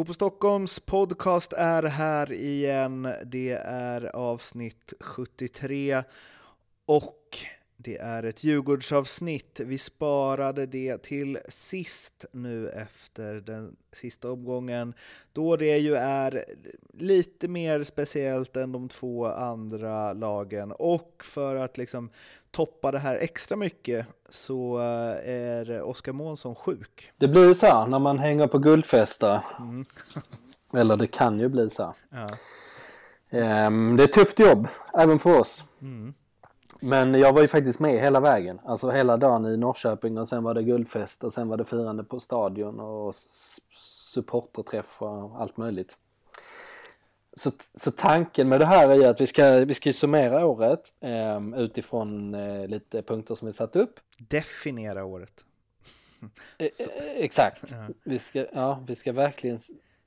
Fotboll Stockholms podcast är här igen. Det är avsnitt 73 och det är ett Djurgårdsavsnitt. Vi sparade det till sist nu efter den sista omgången, då det ju är lite mer speciellt än de två andra lagen. Och för att liksom toppa det här extra mycket så eh, är Oskar Månsson sjuk. Det blir ju så här när man hänger på guldfester. Mm. Eller det kan ju bli så. Ja. Um, det är ett tufft jobb, även för oss. Mm. Men jag var ju faktiskt med hela vägen. Alltså hela dagen i Norrköping och sen var det guldfest och sen var det firande på stadion och supporterträff och allt möjligt. Så, så tanken med det här är ju att vi ska, vi ska summera året eh, utifrån eh, lite punkter som vi satt upp. Definiera året. Eh, eh, exakt. Ja. Vi, ska, ja, vi ska verkligen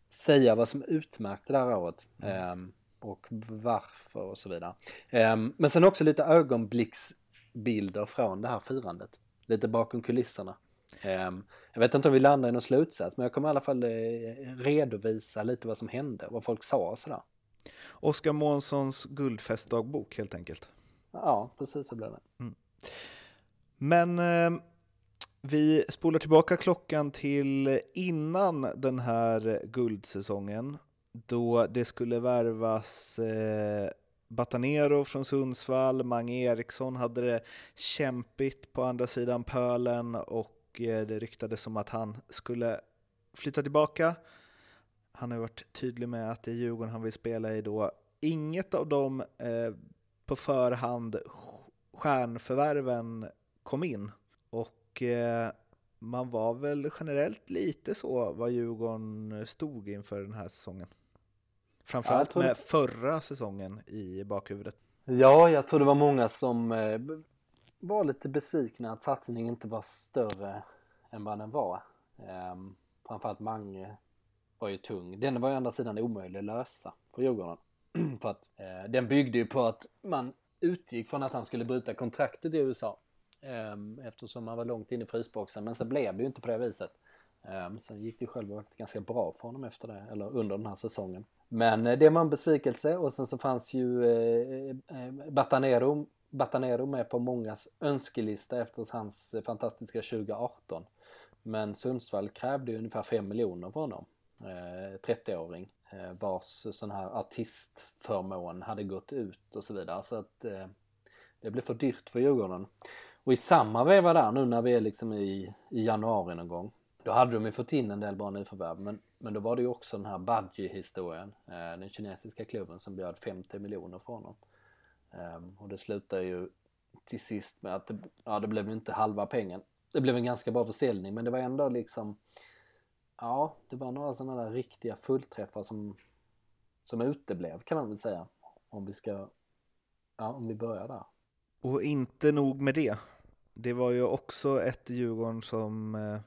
säga vad som utmärkte det här året. Mm. Eh, och varför och så vidare. Ehm, men sen också lite ögonblicksbilder från det här firandet. Lite bakom kulisserna. Ehm, jag vet inte om vi landar i någon slutsats men jag kommer i alla fall eh, redovisa lite vad som hände, vad folk sa och sådär. Oskar Månssons guldfestdagbok helt enkelt. Ja, precis så blev det. Mm. Men eh, vi spolar tillbaka klockan till innan den här guldsäsongen då det skulle värvas eh, Batanero från Sundsvall, Mange Eriksson hade det kämpigt på andra sidan pölen och eh, det ryktades om att han skulle flytta tillbaka. Han har varit tydlig med att det är Djurgården han vill spela i då. Inget av de eh, på förhand stjärnförvärven kom in och eh, man var väl generellt lite så vad Djurgården stod inför den här säsongen. Framförallt ja, med förra säsongen i bakhuvudet. Ja, jag tror det var många som eh, var lite besvikna att satsningen inte var större än vad den var. Eh, framförallt Mange var ju tung. Den var ju å andra sidan omöjlig att lösa för Djurgården. för att eh, den byggde ju på att man utgick från att han skulle bryta kontraktet i USA. Eh, eftersom han var långt in i frysboxen. Men så blev det ju inte på det viset. Eh, sen gick det ju själv ganska bra för honom efter det, eller under den här säsongen. Men eh, det var en besvikelse och sen så fanns ju eh, eh, Batanero, Batanero med på mångas önskelista efter hans eh, fantastiska 2018. Men Sundsvall krävde ju ungefär 5 miljoner för honom. Eh, 30-åring eh, vars sån här artistförmån hade gått ut och så vidare. Så att eh, det blev för dyrt för Djurgården. Och i samma veva där nu när vi är liksom i, i januari någon gång då hade de ju fått in en del bra nyförvärv men, men då var det ju också den här Budgie-historien. Eh, den kinesiska klubben som bjöd 50 miljoner för honom. Eh, och det slutade ju till sist med att det, ja, det blev ju inte halva pengen. Det blev en ganska bra försäljning men det var ändå liksom Ja, det var några sådana där riktiga fullträffar som som uteblev kan man väl säga. Om vi ska, ja om vi börjar där. Och inte nog med det. Det var ju också ett Djurgården som eh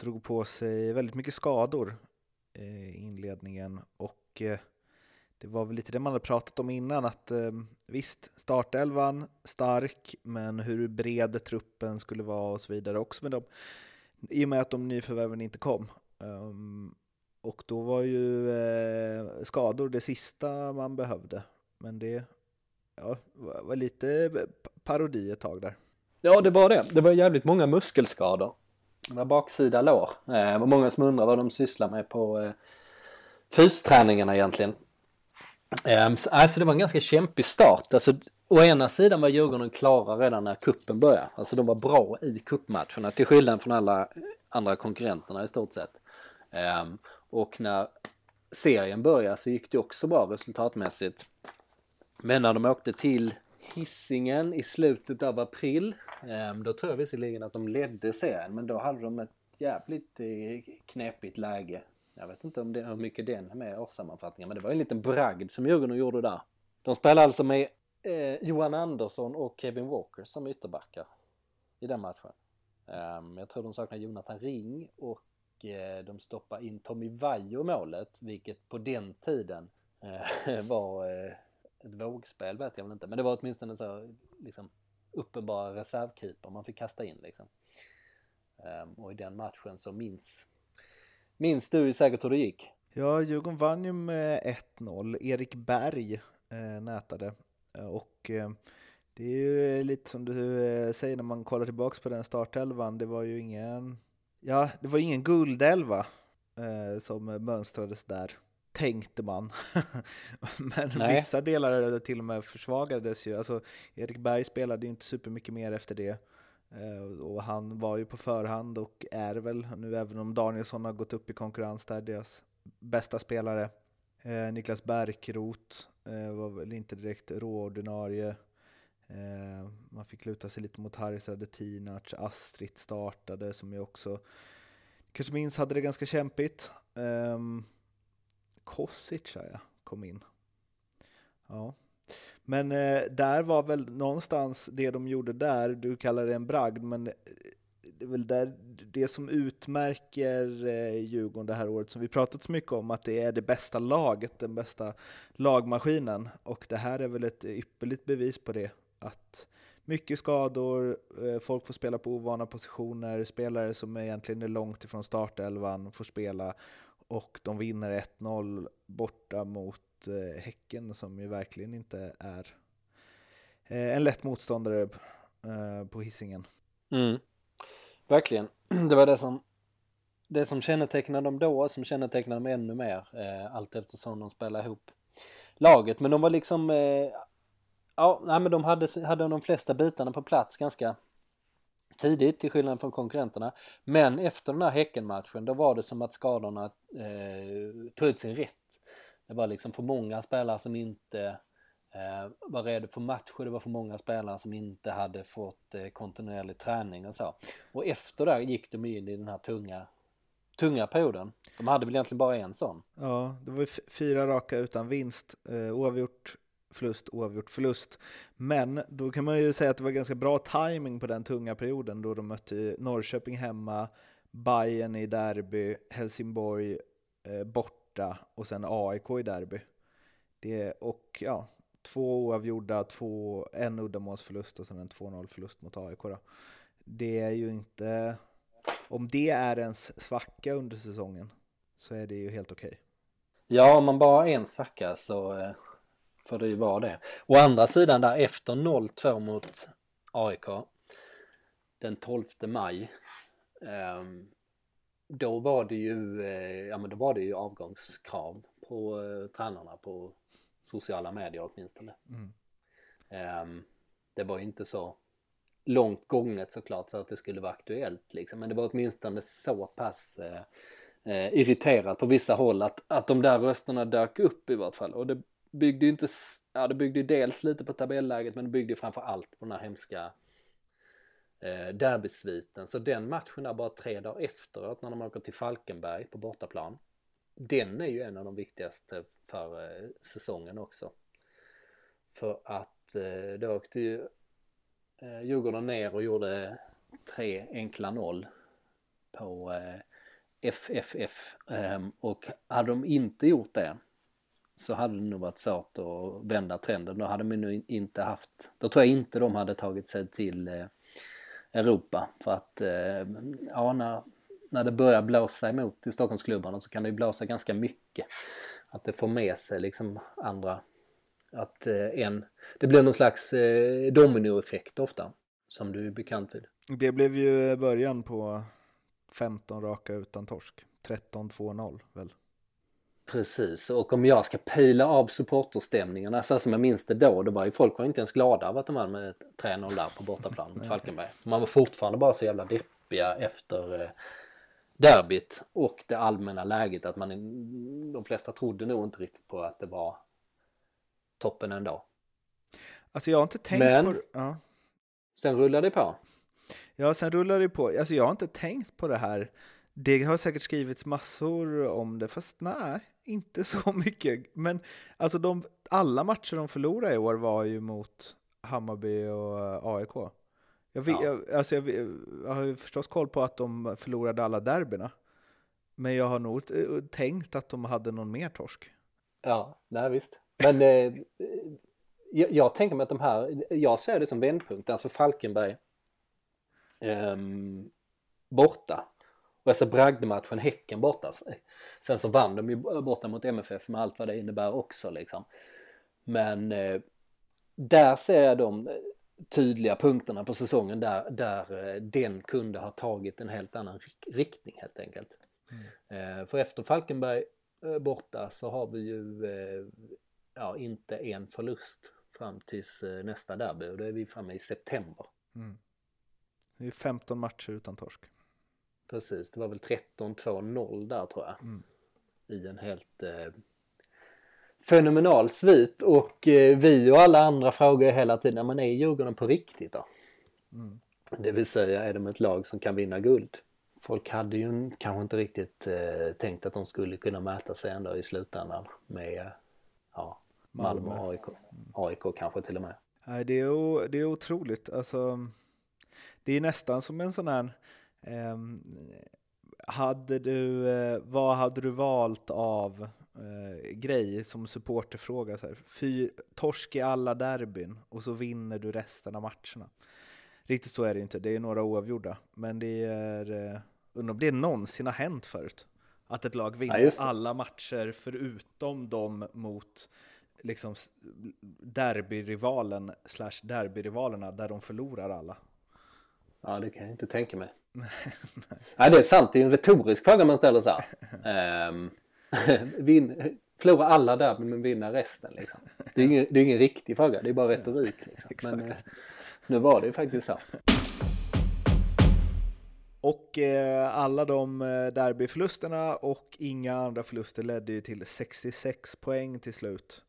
drog på sig väldigt mycket skador eh, i inledningen och eh, det var väl lite det man hade pratat om innan att eh, visst, startelvan stark, men hur bred truppen skulle vara och så vidare också med dem. I och med att de nyförvärven inte kom. Um, och då var ju eh, skador det sista man behövde. Men det ja, var lite parodi ett tag där. Ja, det var det. Det var jävligt många muskelskador med baksida lår. Eh, det var många som undrade vad de sysslar med på eh, fysträningarna egentligen. Eh, så, alltså det var en ganska kämpig start. Alltså, å ena sidan var Djurgården klara redan när kuppen började. Alltså de var bra i kuppmatcherna till skillnad från alla andra konkurrenterna i stort sett. Ehm, och när serien började så gick det också bra resultatmässigt. Men när de åkte till Hisingen i slutet av april. Ehm, då tror jag visserligen att de ledde serien men då hade de ett jävligt eh, knepigt läge. Jag vet inte om det, hur mycket den är med i årssammanfattningen men det var en liten bragd som Djurgården gjorde där. De spelade alltså med eh, Johan Andersson och Kevin Walker som ytterbackar i den matchen. Um, jag tror de saknar Jonathan Ring och eh, de stoppar in Tommy Vaiho målet vilket på den tiden eh, var eh, ett vågspel vet jag väl inte, men det var åtminstone så liksom uppenbara reservkeeper man fick kasta in liksom. Ehm, och i den matchen så minns, minns du säkert hur det gick. Ja, Djurgården vann ju med 1-0. Erik Berg eh, nätade. Och eh, det är ju lite som du eh, säger när man kollar tillbaks på den startelvan. Det var ju ingen, ja, det var ingen guldelva eh, som mönstrades där, tänkte man. Men Nej. vissa delar till och med försvagades ju. Alltså, Erik Berg spelade ju inte supermycket mer efter det. Eh, och han var ju på förhand och är väl nu, även om Danielsson har gått upp i konkurrens där, deras bästa spelare. Eh, Niklas Bärkroth eh, var väl inte direkt råordinarie. Eh, man fick luta sig lite mot Haris Radetinac, Astrid startade som ju också, kanske minns, hade det ganska kämpigt. Eh, Kosic jag kom in. Ja. Men eh, där var väl någonstans det de gjorde där, du kallar det en bragd, men eh, det är väl där, det som utmärker eh, Djurgården det här året, som vi pratat så mycket om, att det är det bästa laget, den bästa lagmaskinen. Och det här är väl ett ypperligt bevis på det. Att mycket skador, eh, folk får spela på ovana positioner, spelare som egentligen är långt ifrån startelvan får spela och de vinner 1-0 borta mot eh, Häcken som ju verkligen inte är eh, en lätt motståndare på hissingen. Mm. Verkligen. Det var det som, det som kännetecknade dem då, som kännetecknade dem ännu mer eh, allt eftersom de spelade ihop laget. Men de var liksom, eh, ja, nej, men de hade, hade de flesta bitarna på plats ganska tidigt till skillnad från konkurrenterna. Men efter den här Häckenmatchen då var det som att skadorna eh, tog ut sin rätt. Det var liksom för många spelare som inte Eh, var redo för matcher, det var för många spelare som inte hade fått eh, kontinuerlig träning och så. Och efter det gick de in i den här tunga, tunga perioden. De hade väl egentligen bara en sån. Ja, det var fyra raka utan vinst, eh, oavgjort, förlust, oavgjort, förlust. Men då kan man ju säga att det var ganska bra timing på den tunga perioden då de mötte Norrköping hemma, Bayern i derby, Helsingborg eh, borta och sen AIK i derby. Det, och ja, två oavgjorda, två, en uddamålsförlust och sen en 2-0 förlust mot AIK. Då. Det är ju inte... Om det är ens svacka under säsongen så är det ju helt okej. Okay. Ja, om man bara har en svacka så eh, får det ju vara det. Å andra sidan där efter 0-2 mot AIK den 12 maj eh, då var det ju, eh, ja men då var det ju avgångskrav på eh, tränarna på sociala medier åtminstone. Mm. Um, det var ju inte så långt gånget såklart så att det skulle vara aktuellt liksom. Men det var åtminstone så pass eh, eh, irriterat på vissa håll att, att de där rösterna dök upp i vart fall. Och det byggde ju inte, ja det byggde ju dels lite på tabelläget men det byggde ju framför allt på den här hemska eh, derbysviten. Så den matchen där bara tre dagar efteråt när de åker till Falkenberg på bortaplan den är ju en av de viktigaste för eh, säsongen också. För att eh, då åkte ju eh, Djurgården ner och gjorde tre enkla noll på eh, FFF ehm, och hade de inte gjort det så hade det nog varit svårt att vända trenden. Då hade man nog inte haft, då tror jag inte de hade tagit sig till eh, Europa för att eh, ja, när när det börjar blåsa emot i Stockholmsklubbarna så kan det ju blåsa ganska mycket. Att det får med sig liksom andra, att eh, en, det blir någon slags dominoeffekt ofta, som du är bekant vid. Det blev ju början på 15 raka utan torsk, 13-2-0 väl? Precis, och om jag ska pila av supporterstämningarna så som jag minns det då, då var ju folk var inte ens glada av att de vann med 3-0 där på bortaplan mot Falkenberg. Man var fortfarande bara så jävla deppiga efter eh, derbyt och det allmänna läget att man de flesta trodde nog inte riktigt på att det var toppen ändå. Alltså jag har inte tänkt Men, på ja. sen rullade det på. Ja, sen rullade det på. Alltså jag har inte tänkt på det här. Det har säkert skrivits massor om det, fast nej, inte så mycket. Men alltså de, alla matcher de förlorade i år var ju mot Hammarby och AIK. Jag, vet, ja. jag, alltså jag, jag har ju förstås koll på att de förlorade alla derbyna. Men jag har nog tänkt att de hade någon mer torsk. Ja, nej visst. Men eh, jag, jag, tänker mig att de här, jag ser det som vändpunkt, alltså Falkenberg eh, borta. Och så bragdmatchen Häcken borta. Sen så vann de ju borta mot MFF med allt vad det innebär också liksom. Men eh, där ser jag de tydliga punkterna på säsongen där, där eh, den kunde ha tagit en helt annan riktning helt enkelt. Mm. Eh, för efter Falkenberg eh, borta så har vi ju eh, ja, inte en förlust fram tills eh, nästa derby och då är vi framme i september. Mm. Det är 15 matcher utan torsk. Precis, det var väl 13-2-0 där tror jag. Mm. I en helt eh, fenomenal svit och eh, vi och alla andra frågar hela tiden, men är Djurgården på riktigt då? Mm. Det vill säga, är de ett lag som kan vinna guld? Folk hade ju kanske inte riktigt eh, tänkt att de skulle kunna mäta sig ändå i slutändan med ja, Malmö och AIK. AIK kanske till och med. Nej, det är, det är otroligt. Alltså, det är nästan som en sån här hade du, eh, vad hade du valt av eh, grej som supporterfråga? Så här, fyr, torsk i alla derbyn och så vinner du resten av matcherna. Riktigt så är det inte, det är några oavgjorda. Men det är, eh, undrar om det någonsin har hänt förut. Att ett lag vinner ja, alla matcher förutom de mot liksom derbyrivalen slash derbyrivalerna där de förlorar alla. Ja, det kan jag inte tänka mig. Nej, det är sant. Det är en retorisk fråga man ställer så här. Um, vin, förlora alla där men vinna resten liksom. Det är, ingen, det är ingen riktig fråga, det är bara retorik. Liksom. Men uh, nu var det ju faktiskt så. Och eh, alla de eh, derbyförlusterna och inga andra förluster ledde ju till 66 poäng till slut.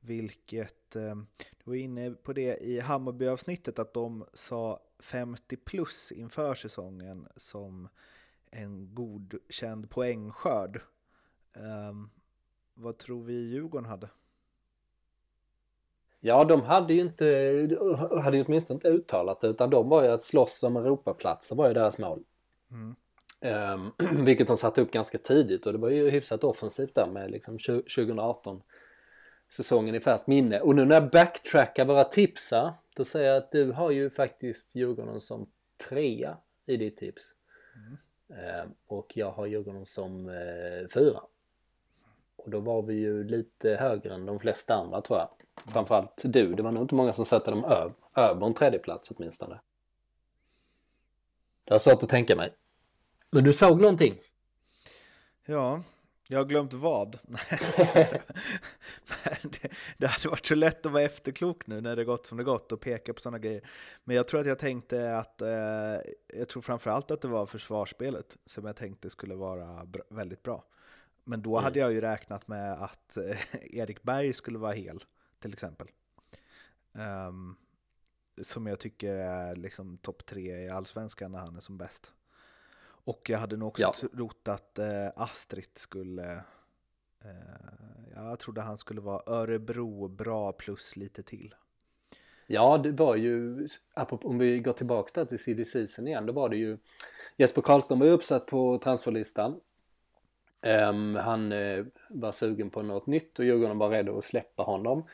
Vilket, eh, du var inne på det i Hammarby-avsnittet att de sa 50 plus inför säsongen som en godkänd poängskörd. Um, vad tror vi Djurgården hade? Ja, de hade ju inte, hade ju åtminstone inte uttalat det, utan de var ju att slåss om Europaplatser var ju deras mål. Mm. Um, vilket de satte upp ganska tidigt och det var ju hyfsat offensivt där med liksom 2018 säsongen i färskt minne. Och nu när jag backtrackar våra tipsar då säger jag att du har ju faktiskt Djurgården som trea i ditt tips. Mm. Eh, och jag har Djurgården som eh, fyra. Och då var vi ju lite högre än de flesta andra tror jag. Framförallt du, det var nog inte många som satte dem över, över en tredjeplats åtminstone. Det har svårt att tänka mig. Men du såg någonting? Ja, jag har glömt vad. det, det hade varit så lätt att vara efterklok nu när det gått som det gått och peka på sådana grejer. Men jag tror att jag tänkte att, eh, jag tror framförallt att det var försvarsspelet som jag tänkte skulle vara bra, väldigt bra. Men då mm. hade jag ju räknat med att eh, Erik Berg skulle vara hel, till exempel. Um, som jag tycker är liksom topp tre i allsvenskan när han är som bäst. Och jag hade nog också ja. trott att eh, Astrid skulle... Eh, jag trodde han skulle vara Örebro bra plus lite till. Ja, det var ju, om vi går tillbaka till CD Season igen, då var det ju Jesper Karlström var uppsatt på transferlistan. Um, han uh, var sugen på något nytt och Djurgården var redo att släppa honom.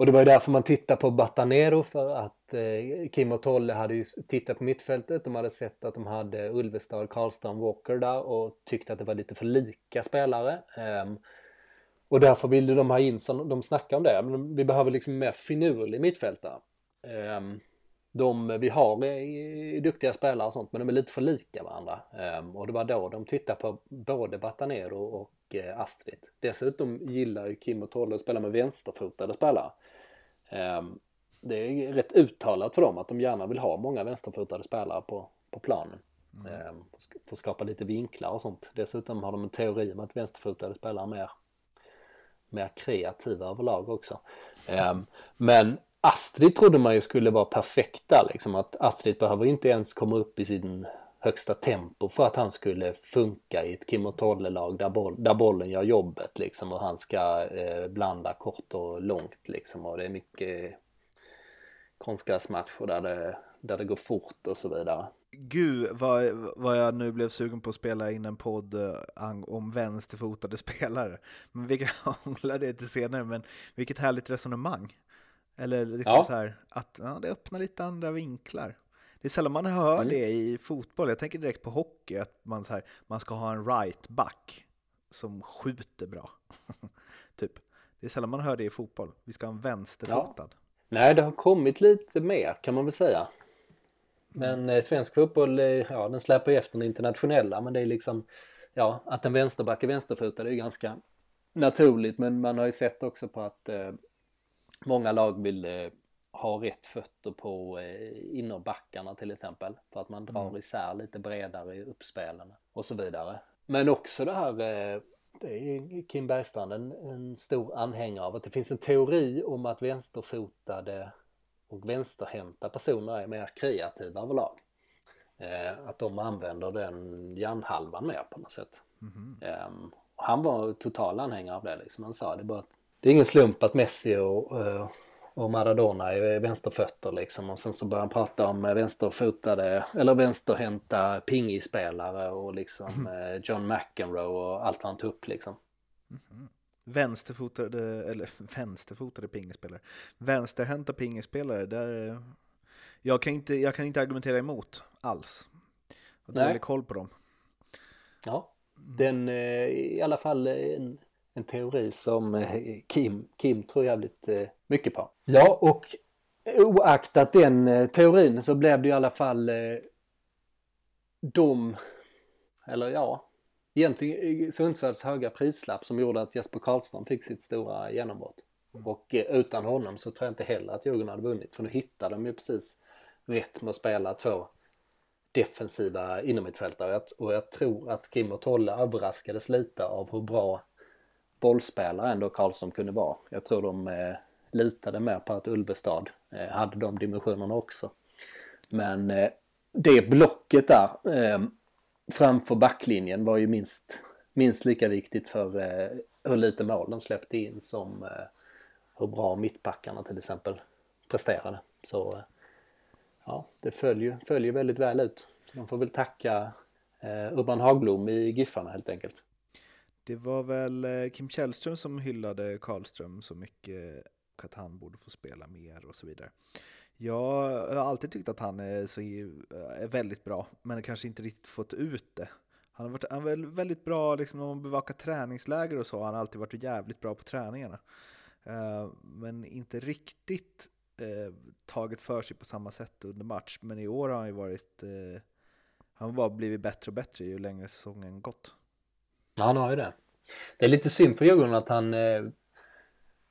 Och det var ju därför man tittade på Batanero för att eh, Kim och Tolle hade ju tittat på mittfältet. De hade sett att de hade Ulvestad, Karlström, Walker där och tyckte att det var lite för lika spelare. Um, och därför ville de ha in, så de snackade om det, men vi behöver liksom mer finurlig mittfältare. Um, de vi har är duktiga spelare och sånt men de är lite för lika varandra. Eh, och det var då de tittade på både Batanero och eh, Astrid. Dessutom gillar ju Kim och Tolle att spela med vänsterfotade spelare. Ehm, det är rätt uttalat för dem att de gärna vill ha många vänsterfotade spelare på, på planen. Mm. Ehm, för att skapa lite vinklar och sånt. Dessutom har de en teori om att vänsterfotade spelare är mer, mer kreativa överlag också. Men Astrid trodde man ju skulle vara perfekta liksom. Att Astrid behöver inte ens komma upp i sin högsta tempo för att han skulle funka i ett Kim och Tolle-lag där, boll, där bollen gör jobbet liksom och han ska eh, blanda kort och långt liksom och det är mycket konstgräsmatcher där det, där det går fort och så vidare. Gud vad, vad jag nu blev sugen på att spela in en podd eh, om vänsterfotade spelare. Men vi kan hålla det till senare, men vilket härligt resonemang. Eller liksom ja. så här, att ja, det öppnar lite andra vinklar. Det är sällan man hör Mm. det i fotboll. Jag tänker direkt på hockey, att man, så här, man ska ha en right back som skjuter bra. typ. Det är sällan man hör det i fotboll. Vi ska ha en vänsterfotad. Nej, det har kommit lite mer kan man väl säga. Men eh, svensk fotboll, eh, ja den släpar ju efter den internationella men det är liksom, ja att en vänsterback är vänsterfotad är ju ganska naturligt men man har ju sett också på att eh, många lag vill eh, ha rätt fötter på eh, innerbackarna till exempel för att man drar Mm. isär lite bredare i uppspelen och så vidare. Men också det här eh, det är Kim Bergstrand en, en stor anhängare av att det finns en teori om att vänsterfotade och vänsterhänta personer är mer kreativa överlag. Eh, att de använder den hjärnhalvan mer på något sätt. Ehm, och han var total anhängare av det liksom. Han sa det bara att det är ingen slump att Messi och, eh, och Maradona är vänsterfötter liksom. Och sen så började han prata om eh, vänsterfotade eller vänsterhänta pingisspelare och liksom eh, John McEnroe och allt vad han tog upp liksom. Vänsterfotade, eller vänsterfotade pingisspelare. Vänsterhänta pingisspelare, där... Jag kan, inte, jag kan inte argumentera emot alls. Jag har dålig koll på dem. Ja, den i alla fall en, en teori som eh, Kim, Kim tror jävligt eh, mycket på. Ja, och oaktat den eh, teorin så blev det i alla fall de, eller ja, egentligen Sundsvalls höga prislapp som gjorde att Jesper Karlström fick sitt stora genombrott. Och eh, utan honom så tror jag inte heller att Djurgården hade vunnit för nu hittade de ju precis rätt med att spela två defensiva innermittfältare och och jag tror att Kim och Tolle överraskades lite av hur bra bollspelare ändå Karlsson kunde vara. Jag tror de eh, litade mer på att Ulvestad eh, hade de dimensionerna också. Men eh, det blocket där eh, framför backlinjen var ju minst, minst lika viktigt för eh, hur lite mål de släppte in som eh, hur bra mittbackarna till exempel presterade. Så eh, ja, det följer, följer väldigt väl ut. De får väl tacka eh, Urban Hagblom i Giffarna helt enkelt. Det var väl eh, Kim Källström som hyllade Karlström så mycket att han borde få spela mer och så vidare. Jag har alltid tyckt att han är, så, är eh, väldigt bra, men kanske inte riktigt fått ut det. Han har varit han är väldigt bra liksom, när man bevakar träningsläger och så. Han har alltid varit jävligt bra på träningarna. Eh, men inte riktigt tagit för sig på samma sätt under match. Men i år har han ju varit... Han har bara blivit bättre och bättre ju längre säsongen gått. Ja, han har ju det. Det är lite synd för Djurgården att han eh,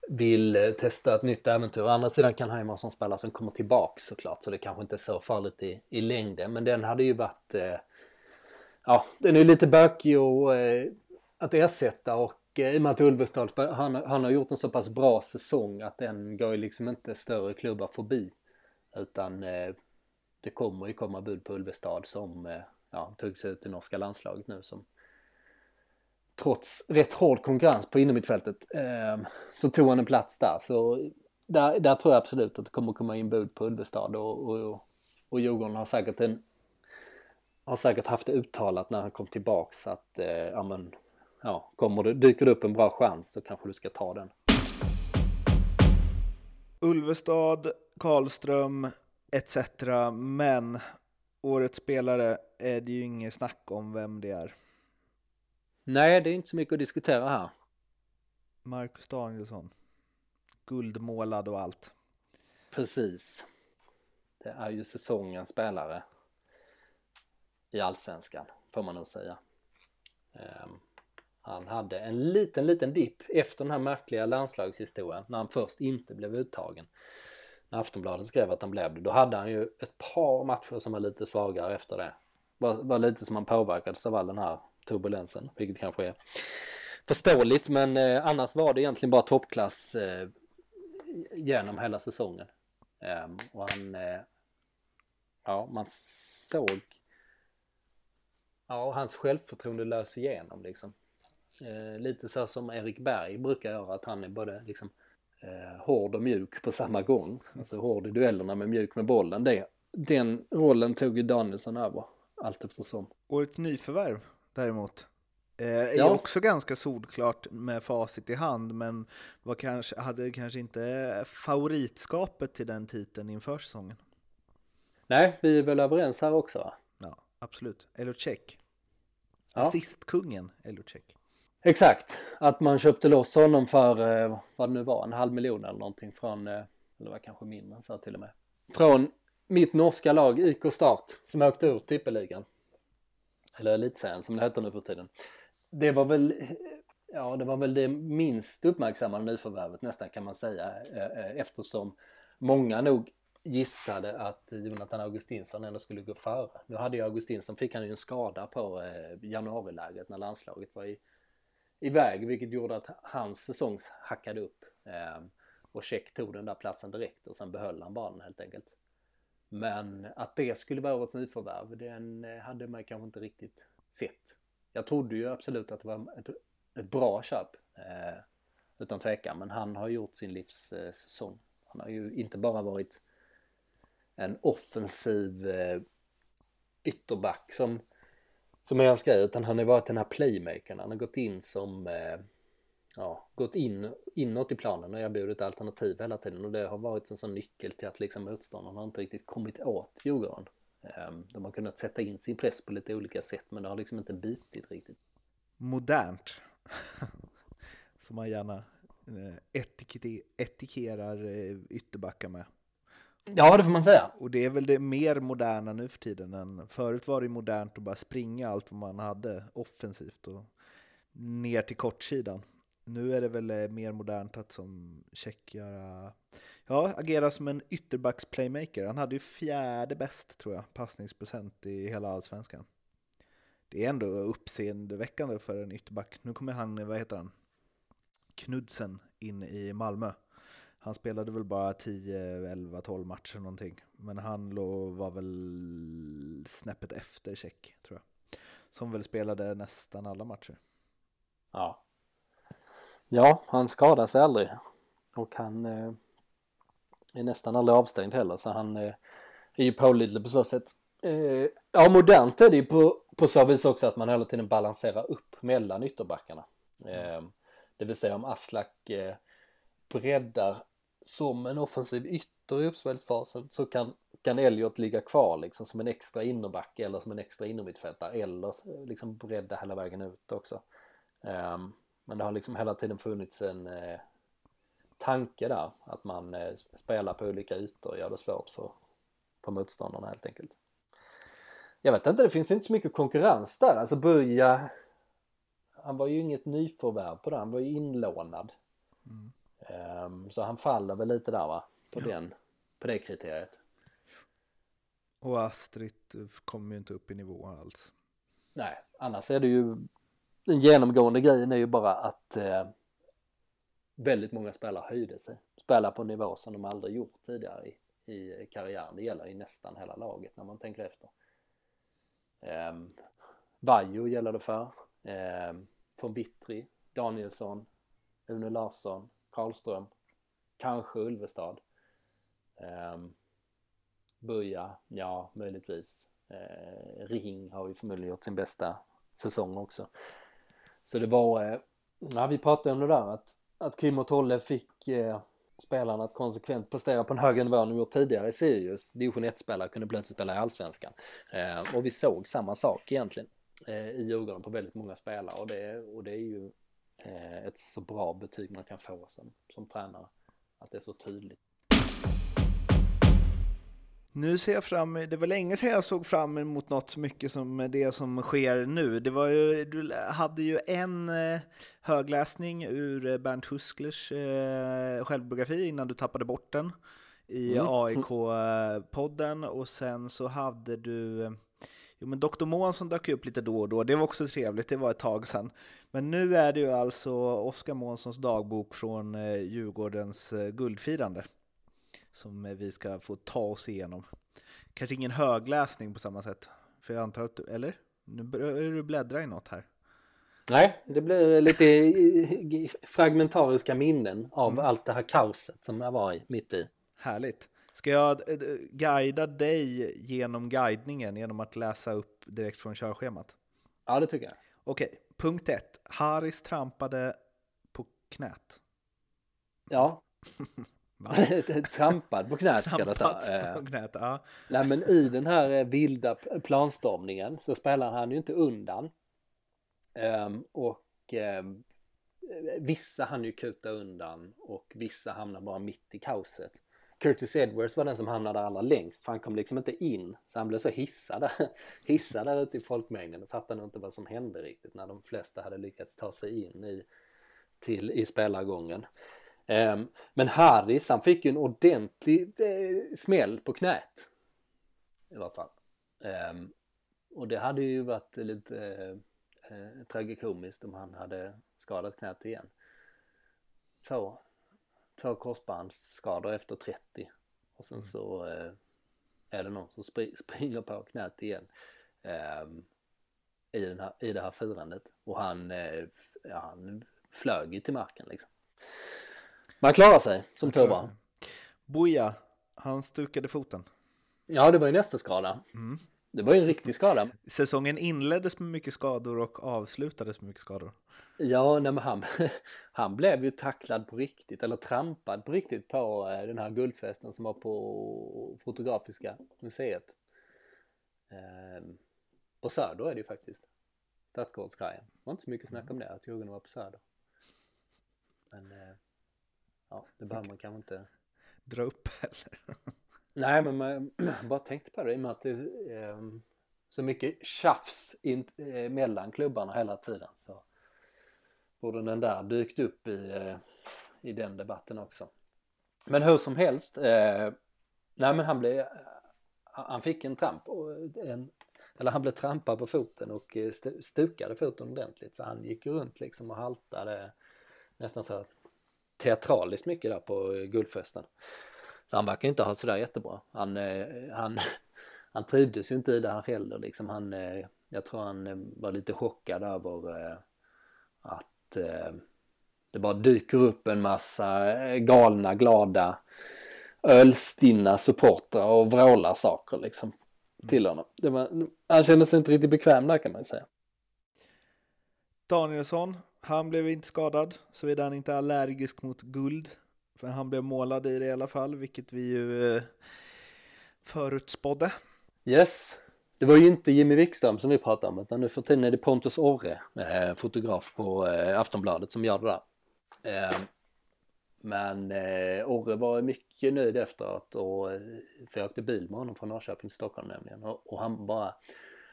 vill eh, testa ett nytt äventyr. Å andra sidan kan han ju vara som spelare som kommer tillbaks såklart. Så det kanske inte är så farligt i, i längden. Men den hade ju varit... Eh, ja, den är ju lite bökig och, eh, att ersätta. Och eh, i och med att Ulvestad, han, han har gjort en så pass bra säsong att den går ju liksom inte större klubbar förbi. Utan eh, det kommer ju komma bud på Ulvestad som eh, ja, tog sig ut i norska landslaget nu som trots rätt hård konkurrens på innermittfältet eh, så tog han en plats där. Så där, där tror jag absolut att det kommer komma in bud på Ulvestad och, och, och Djurgården har säkert en har säkert haft det uttalat när han kom tillbaks att eh, ja, men, ja, kommer det, dyker det upp en bra chans så kanske du ska ta den. Ulvestad, Karlström etc. Men årets spelare är det ju inget snack om vem det är. Nej, det är inte så mycket att diskutera här. Marcus Danielsson. Guldmålad och allt. Precis. Det är ju säsongens spelare i allsvenskan, får man nog säga. Ehm, han hade en liten, liten dipp efter den här märkliga landslagshistorien när han först inte blev uttagen. När Aftonbladet skrev att han blev det, då hade han ju ett par matcher som var lite svagare efter det. Var, var lite som han påverkades av all den här turbulensen, vilket kanske är förståeligt, men eh, annars var det egentligen bara toppklass eh, genom hela säsongen. Eh, och han, eh, ja, man såg, ja, hans självförtroende lös igenom liksom. Eh, lite så som Erik Berg brukar göra, att han är både liksom eh, hård och mjuk på samma gång. Alltså hård i duellerna men mjuk med bollen. Det, den rollen tog ju Danielsson över allt eftersom. Årets nyförvärv däremot eh, är Ja. också ganska solklart med facit i hand men var kanske, hade kanske inte favoritskapet till den titeln inför säsongen. Nej, vi är väl överens här också va? Ja, absolut. Elocek. Ja. Assistkungen Elocek. Exakt, att man köpte loss honom för eh, vad det nu var, en halv miljon eller någonting från, eh, eller var kanske mindre så till och med. Från mitt norska lag IK Start som åkte ur tippeligan. Eller elitserien som det heter nu för tiden. Det var väl, ja det var väl det minst uppmärksammade nyförvärvet nästan kan man säga eh, eh, eftersom många nog gissade att Jonathan Augustinsson ändå skulle gå före. Nu hade ju Augustinsson, fick han ju en skada på eh, januariläget när landslaget var i, iväg vilket gjorde att hans säsong hackade upp. Och Tjeck tog den där platsen direkt och sen behöll han bara den helt enkelt. Men att det skulle vara årets nyförvärv, den eh, hade man kanske inte riktigt sett. Jag trodde ju absolut att det var ett, ett bra köp, eh, utan tvekan, men han har gjort sin livs eh, säsong. Han har ju inte bara varit en offensiv eh, ytterback som, som hans grej utan han har varit den här playmakern. Han har gått in som, eh, ja, gått in inåt i planen och erbjudit alternativ hela tiden och det har varit en sån nyckel till att liksom motståndarna inte riktigt kommit åt Djurgården. Eh, de har kunnat sätta in sin press på lite olika sätt men det har liksom inte bitit riktigt. Modernt. Som man gärna eh, etikerar eh, ytterbackar med. Ja, det får man säga. Och det är väl det mer moderna nu för tiden än förut var det modernt att bara springa allt vad man hade offensivt och ner till kortsidan. Nu är det väl eh, mer modernt att som check göra, ja, agera som en ytterbacks playmaker. Han hade ju fjärde bäst tror jag, passningsprocent i hela allsvenskan. Det är ändå uppseendeväckande för en ytterback. Nu kommer han, vad heter han, Knudsen in i Malmö. Han spelade väl bara 10, 11, 12 matcher någonting. Men han var väl snäppet efter check, tror jag. Som väl spelade nästan alla matcher. Ja. Ja, han skadar sig aldrig. Och han eh, är nästan aldrig avstängd heller. Så han eh, är ju pålitlig på så sätt. Eh, ja, modernt är det ju på, på så vis också att man hela tiden balanserar upp mellan ytterbackarna. Eh, det vill säga om Aslak eh, breddar som en offensiv ytter i uppspelsfasen så kan, kan Elliot ligga kvar liksom som en extra innerback eller som en extra innermittfältare eller eh, liksom bredda hela vägen ut också. Um, men det har liksom hela tiden funnits en eh, tanke där att man eh, spelar på olika ytor och gör det svårt för, för motståndarna helt enkelt. Jag vet inte, det finns inte så mycket konkurrens där. Alltså Buja, han var ju inget nyförvärv på det, han var ju inlånad. Mm. Um, så han faller väl lite där va, på, den, på det kriteriet. Och Astrid kommer ju inte upp i nivå alls. Nej, annars är det ju den genomgående grejen är ju bara att eh, väldigt många spelare höjde sig. Spelar på en nivå som de aldrig gjort tidigare i, i karriären. Det gäller i nästan hela laget när man tänker efter. Eh, Vajo gäller det för. Eh, von Wittry, Danielsson, Uno Larsson, Karlström, kanske Ulvestad. Eh, Buja, ja möjligtvis. Eh, Ring har ju förmodligen gjort sin bästa säsong också. Så det var, eh, ja vi pratade om det där att, att Kim och Tolle fick eh, spelarna att konsekvent prestera på en högre nivå än de gjort tidigare i Sirius. Division 1-spelare kunde plötsligt spela i Allsvenskan. Eh, och vi såg samma sak egentligen eh, i Djurgården på väldigt många spelare och det, och det är ju eh, ett så bra betyg man kan få som, som tränare. Att det är så tydligt. Nu ser jag fram det var länge sedan jag såg fram emot något så mycket som det som sker nu. Det var ju, du hade ju en eh, högläsning ur eh, Bernt Husklers eh, självbiografi innan du tappade bort den i Mm. AIK-podden och sen så hade du Jo men Dr. Månsson dök upp lite då och då, det var också trevligt, det var ett tag sedan. Men nu är det ju alltså Oskar Månssons dagbok från Djurgårdens guldfirande som eh, vi ska få ta oss igenom. Kanske ingen högläsning på samma sätt, för jag antar att du, eller? Nu börjar du bläddra i något här. Nej, det blir lite fragmentariska minnen av Mm. allt det här kaoset som jag var i, mitt i. Härligt. Ska jag eh, guida dig genom guidningen genom att läsa upp direkt från körschemat? Ja, det tycker jag. Okej, punkt ett. Haris trampade på knät. Ja, Trampad på knät ska det stå. På Eh, knät, ja. Nej men i den här eh, vilda planstormningen så spelar han ju inte undan. Ehm, och ehm, vissa hann ju kuta undan och vissa hamnar bara mitt i kaoset. Curtis Edwards var den som hamnade allra längst för han kom liksom inte in så han blev så hissad, hissad där ute i folkmängden och fattade inte vad som hände riktigt när de flesta hade lyckats ta sig in i, till, i spelargången. Ehm, men Harris han fick ju en ordentlig eh, smäll på knät. I alla fall. Ehm, och det hade ju varit lite eh, eh, tragikomiskt om han hade skadat knät igen. Två, två korsbandsskador efter 30 och sen så eh, är det någon som spri- springer på knät igen. ehm, i, den här, I det här firandet och han, ja, han flög ju till marken liksom. Man klarar sig som tur var. Boja, han stukade foten. Ja, det var ju nästa skada. Mm. Det var ju en riktig skada. Säsongen inleddes med mycket skador och avslutades med mycket skador. Ja, nej, men han, han blev ju tacklad på riktigt, eller trampad på riktigt på eh, den här guldfesten som var på Fotografiska museet. Ehm, på Söder är det ju faktiskt. Stadsgårdskajen. Det var inte så mycket snack om det, att Djurgården var på Söder. Men eh, ja, det behöver man kanske inte Dra upp heller. Nej, men man bara tänkte på det i och med att det är eh, så mycket tjafs in, eh, mellan klubbarna hela tiden så borde den där dykt upp i, eh, i den debatten också. Men hur som helst, eh, nej men han blev, han fick en tramp, en, eller han blev trampad på foten och eh, stu- stukade foten ordentligt så han gick runt liksom och haltade nästan så här teatraliskt mycket där på guldfesten. Så han verkar inte ha sådär jättebra. Han, eh, han, han trivdes ju inte i det här heller liksom. Han, eh, jag tror han eh, var lite chockad över att det bara dyker upp en massa galna, glada, ölstinna supportrar och vrålar saker liksom till honom. Det var, han kände sig inte riktigt bekväm där kan man säga. Danielsson, han blev inte skadad, såvida han inte är allergisk mot guld. För han blev målad i det i alla fall, vilket vi ju eh, förutspådde. Yes. Det var ju inte Jimmy Wikström som vi pratade om utan nu för tiden är det Pontus Orre, eh, fotograf på eh, Aftonbladet som gör det där. Ehm, men eh, Orre var mycket nöjd efteråt och eh, för jag åkte bil med honom från Norrköping till Stockholm nämligen och, och han bara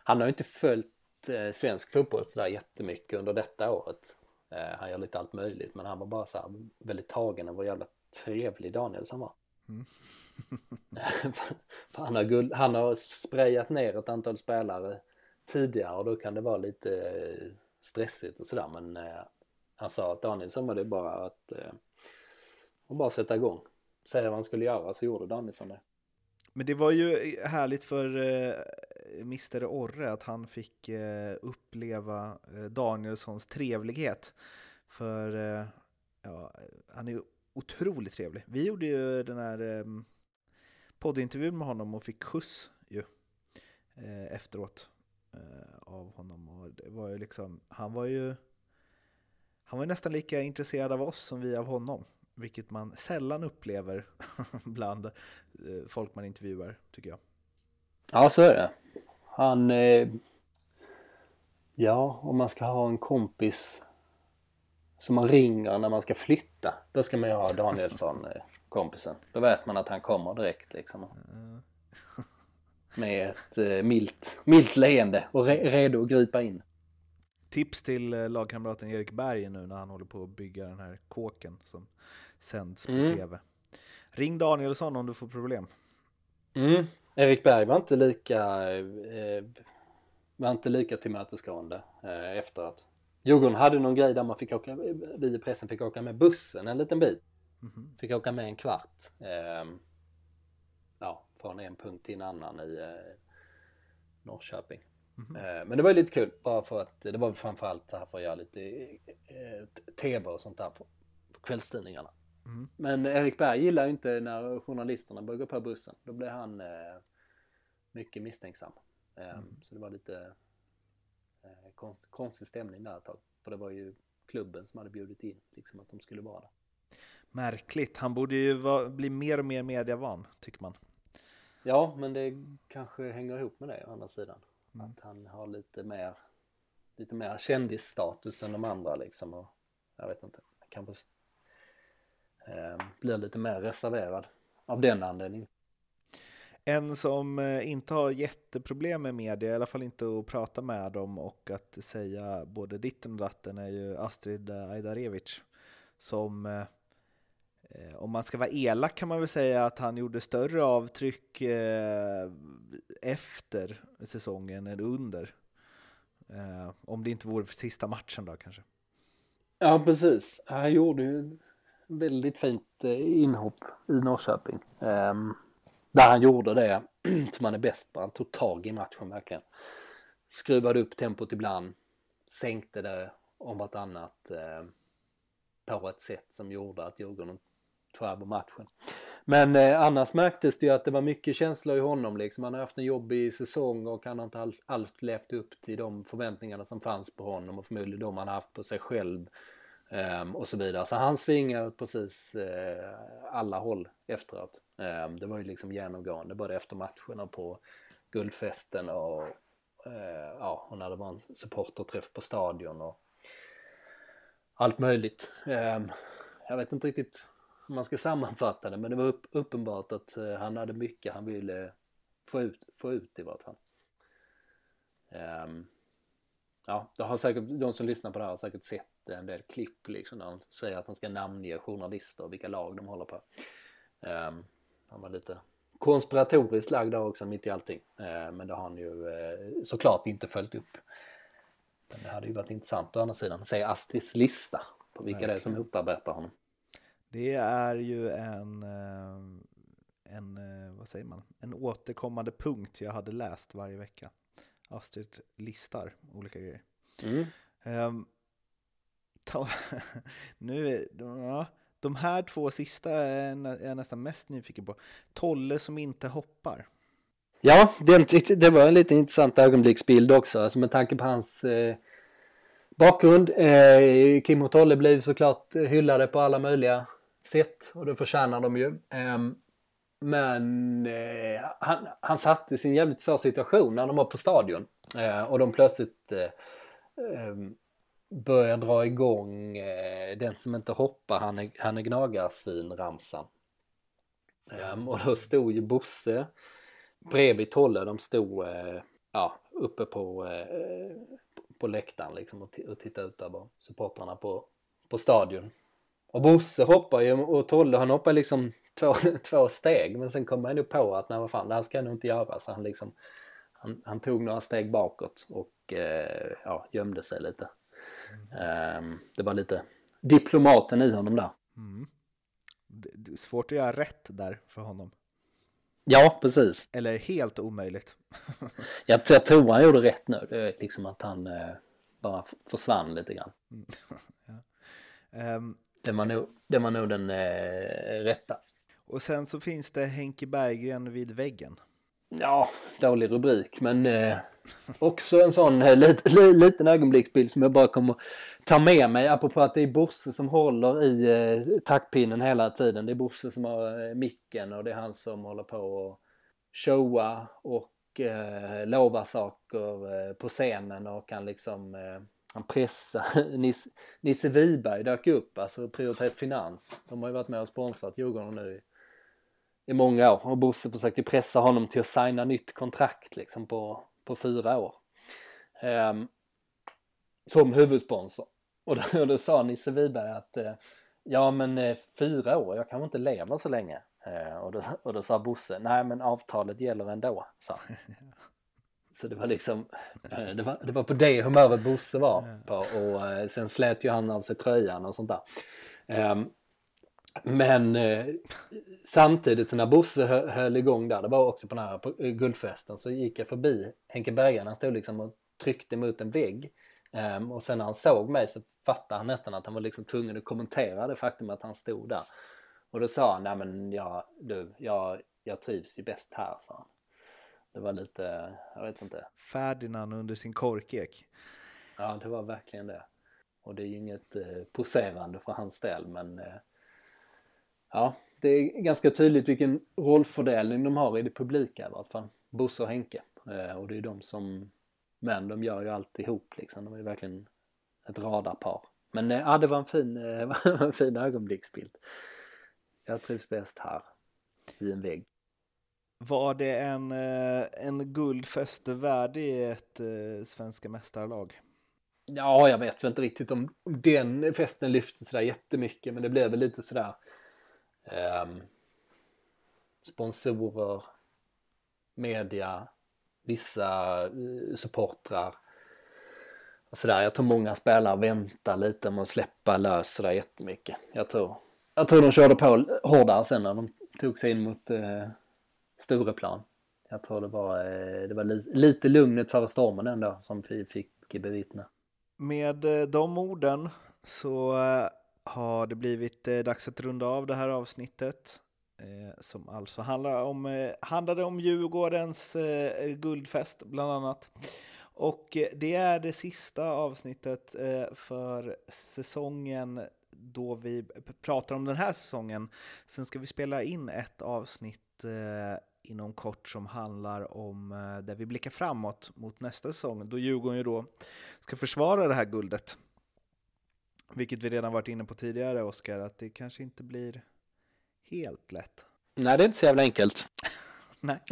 han har ju inte följt eh, svensk fotboll sådär jättemycket under detta året. Eh, han gör lite allt möjligt men han var bara så här väldigt tagen av hur jävla trevlig Daniel som var. han, har guld, han har sprayat ner ett antal spelare tidigare och då kan det vara lite eh, stressigt och sådär men eh, han sa att Danielsson var det bara att eh, bara sätta igång. Säga vad han skulle göra så gjorde Danielsson det. Men det var ju härligt för eh, Mr Orre att han fick eh, uppleva eh, Danielssons trevlighet. För eh, ja, han är ju otroligt trevlig. Vi gjorde ju den här ehm, poddintervjun med honom och fick skjuts ju efteråt av honom. Och det var ju liksom, han var ju han var nästan lika intresserad av oss som vi av honom. Vilket man sällan upplever bland folk man intervjuar, tycker jag. Ja så är det. Han eh, Ja om man ska ha en kompis som man ringer när man ska flytta. Då ska man ju ha Danielsson eh, kompisen. Då vet man att han kommer direkt liksom. Med ett eh, milt, milt leende och re redo att gripa in. Tips till eh, lagkamraten Erik Berg nu när han håller på att bygga den här kåken som sänds på Mm. tv. Ring Danielsson om du får problem. Mm. Erik Berg var inte lika eh, var inte lika tillmötesgående eh, efter att Djurgården hade någon grej där man fick åka, vi i pressen fick åka med bussen en liten bit. Mhm. Fick åka med en kvart. Eh, ja, från en punkt till en annan i eh, Norrköping. Mhm. Eh, men det var ju lite kul bara för att det var framförallt så här för att göra lite eh, tv och sånt där för kvällstidningarna. Mm. Men Erik Berg gillar ju inte när journalisterna börjar gå på bussen. Då blir han eh, mycket misstänksam. Eh, Så det var lite eh, konst, konstig stämning där ett tag. För det var ju klubben som hade bjudit in liksom att de skulle vara där. Märkligt. Han borde ju vara, bli mer och mer medievan, tycker man. Ja, men det kanske hänger ihop med det å andra sidan. Mm. Att han har lite mer, lite mer kändisstatus än de andra liksom. Och jag vet inte, kanske blir lite mer reserverad av den anledningen. En som eh, inte har jätteproblem med media, i alla fall inte att prata med dem och att säga både ditten och datten, är ju Astrid Ajdarevic. Som, eh, eh, om man ska vara elak kan man väl säga att han gjorde större avtryck efter säsongen än under. Om det inte vore för sista matchen då kanske. Ja, precis. Han gjorde ju väldigt fint eh, inhopp i Norrköping. Ehm, där han gjorde det som han är bäst på. Han tog tag i matchen verkligen. Skruvade upp tempot ibland. Sänkte det om vartannat. Ehm, på ett sätt som gjorde att Djurgården tog över matchen. Men eh, annars märktes det ju att det var mycket känslor i honom liksom. Han har haft en jobbig säsong och han har inte alls levt upp till de förväntningarna som fanns på honom och förmodligen de han har haft på sig själv Um, och så vidare. Så han svingar precis uh, alla håll efteråt. Um, det var ju liksom genomgående både efter matchen och på guldfesten och, uh, ja, och när det var en supporterträff på stadion och allt möjligt. Um, jag vet inte riktigt hur man ska sammanfatta det men det var upp, uppenbart att uh, han hade mycket han ville få ut, få ut i vart fall. ja, det har säkert, de som lyssnar på det här har säkert sett en del klipp liksom där han säger att han ska namnge journalister och vilka lag de håller på. Um, han var lite konspiratoriskt lagd där också mitt i allting. Uh, men det har han ju uh, såklart inte följt upp. Men det hade ju varit intressant å andra sidan se Astrids lista på vilka Verkligen. det är som upparbetar honom. Det är ju en, eh, en, vad säger man, en återkommande punkt jag hade läst varje vecka. Astrid listar olika grejer. Mm. Um, ta, nu, ja, de här två sista är jag nästan mest nyfiken på. Tolle som inte hoppar. Ja, det, det var en lite intressant ögonblicksbild också, alltså med tanke på hans eh, bakgrund. Eh, Kim och Tolle blev såklart hyllade på alla möjliga sätt och det förtjänar de ju. Eh, men eh, han, han i sin jävligt svår situation när de var på stadion eh, och de plötsligt eh, ehm, börjar dra igång eh, den som inte hoppar, han är, han är gnagarsvin-ramsan. Um, och då stod ju Bosse bredvid Tolle, de stod eh, ja, uppe på, eh, på läktaren liksom och, och tittade ut där supportrarna på, på stadion. Och Bosse hoppar ju och Tolle han hoppar liksom två, två steg men sen kommer han ju på att nej vad fan det här ska jag nog inte göra så han liksom han, han tog några steg bakåt och eh, ja, gömde sig lite. Mm. Det var lite diplomaten i honom där. Mm. Svårt att göra rätt där för honom. Ja, precis. Eller helt omöjligt. jag, jag tror han gjorde rätt nu. Det är liksom att han eh, bara försvann lite grann. Mm. ja. um, det, var nog, det var nog den eh, rätta. Och sen så finns det Henke Berggren vid väggen. Ja, dålig rubrik men eh, också en sån eh, lit, li, liten ögonblicksbild som jag bara kommer ta med mig apropå att det är Bosse som håller i eh, taktpinnen hela tiden. Det är Bosse som har eh, micken och det är han som håller på och showa och eh, lova saker eh, på scenen och kan liksom eh, han pressar. Nisse, Nisse Wiberg dök upp, alltså Prioritet Finans. De har ju varit med och sponsrat Djurgården nu i många år och Bosse försökte pressa honom till att signa nytt kontrakt liksom på, på fyra år. Um, som huvudsponsor. Och då, och då sa Nisse Wiberg att uh, ja men uh, fyra år, jag kanske inte lever så länge. Uh, och, då, och då sa Bosse, nej men avtalet gäller ändå. Så, så det var liksom, det var, det var på det humöret Bosse var på och sen slet ju han av sig tröjan och sånt där. Um, men eh, samtidigt så när Bosse hö, höll igång där, det var också på den här på, eh, guldfesten, så gick jag förbi Henke Bergen, han stod liksom och tryckte mot en vägg. Um, och sen när han såg mig så fattade han nästan att han var liksom tvungen att kommentera det faktum att han stod där. Och då sa han, nej men jag, du, jag, jag trivs ju bäst här, sa han. Det var lite, jag vet inte. Ferdinand under sin korkek. Ja, det var verkligen det. Och det är ju inget eh, poserande för hans del, men eh, ja, det är ganska tydligt vilken rollfördelning de har i det publika i vart fall. Bosse och Henke. Eh, och det är de som, men de gör ju allt ihop liksom. De är verkligen ett radarpar. Men eh, ja, det var en fin, eh, en fin ögonblicksbild. Jag trivs bäst här, vid en vägg. Var det en, en guldfest värdig ett svenska mästarlag? Ja, jag vet väl inte riktigt om den festen lyfte sådär jättemycket, men det blev väl lite sådär eh, sponsorer, media, vissa eh, supportrar och sådär. Jag tror många spelare väntar lite med att släppa lös sådär jättemycket. Jag tror, jag tror de körde på hårdare sen när de tog sig in mot eh, Stureplan. Jag tror det var, eh, det var li lite lugnet före stormen ändå som vi fick bevittna. Med eh, de orden så har det blivit eh, dags att runda av det här avsnittet eh, som alltså handlar om, eh, handlade om Djurgårdens eh, guldfest bland annat. Och det är det sista avsnittet för säsongen då vi pratar om den här säsongen. Sen ska vi spela in ett avsnitt inom kort som handlar om eh, där vi blickar framåt mot nästa säsong, då Djurgården ju då ska försvara det här guldet. Vilket vi redan varit inne på tidigare, Oskar, att det kanske inte blir helt lätt. Nej, det är inte så jävla enkelt. Nej,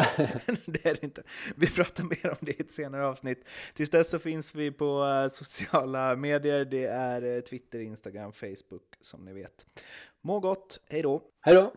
det är det inte. Vi pratar mer om det i ett senare avsnitt. Tills dess så finns vi på eh, sociala medier. Det är eh, Twitter, Instagram, Facebook som ni vet. Må gott, hej då! Hej då!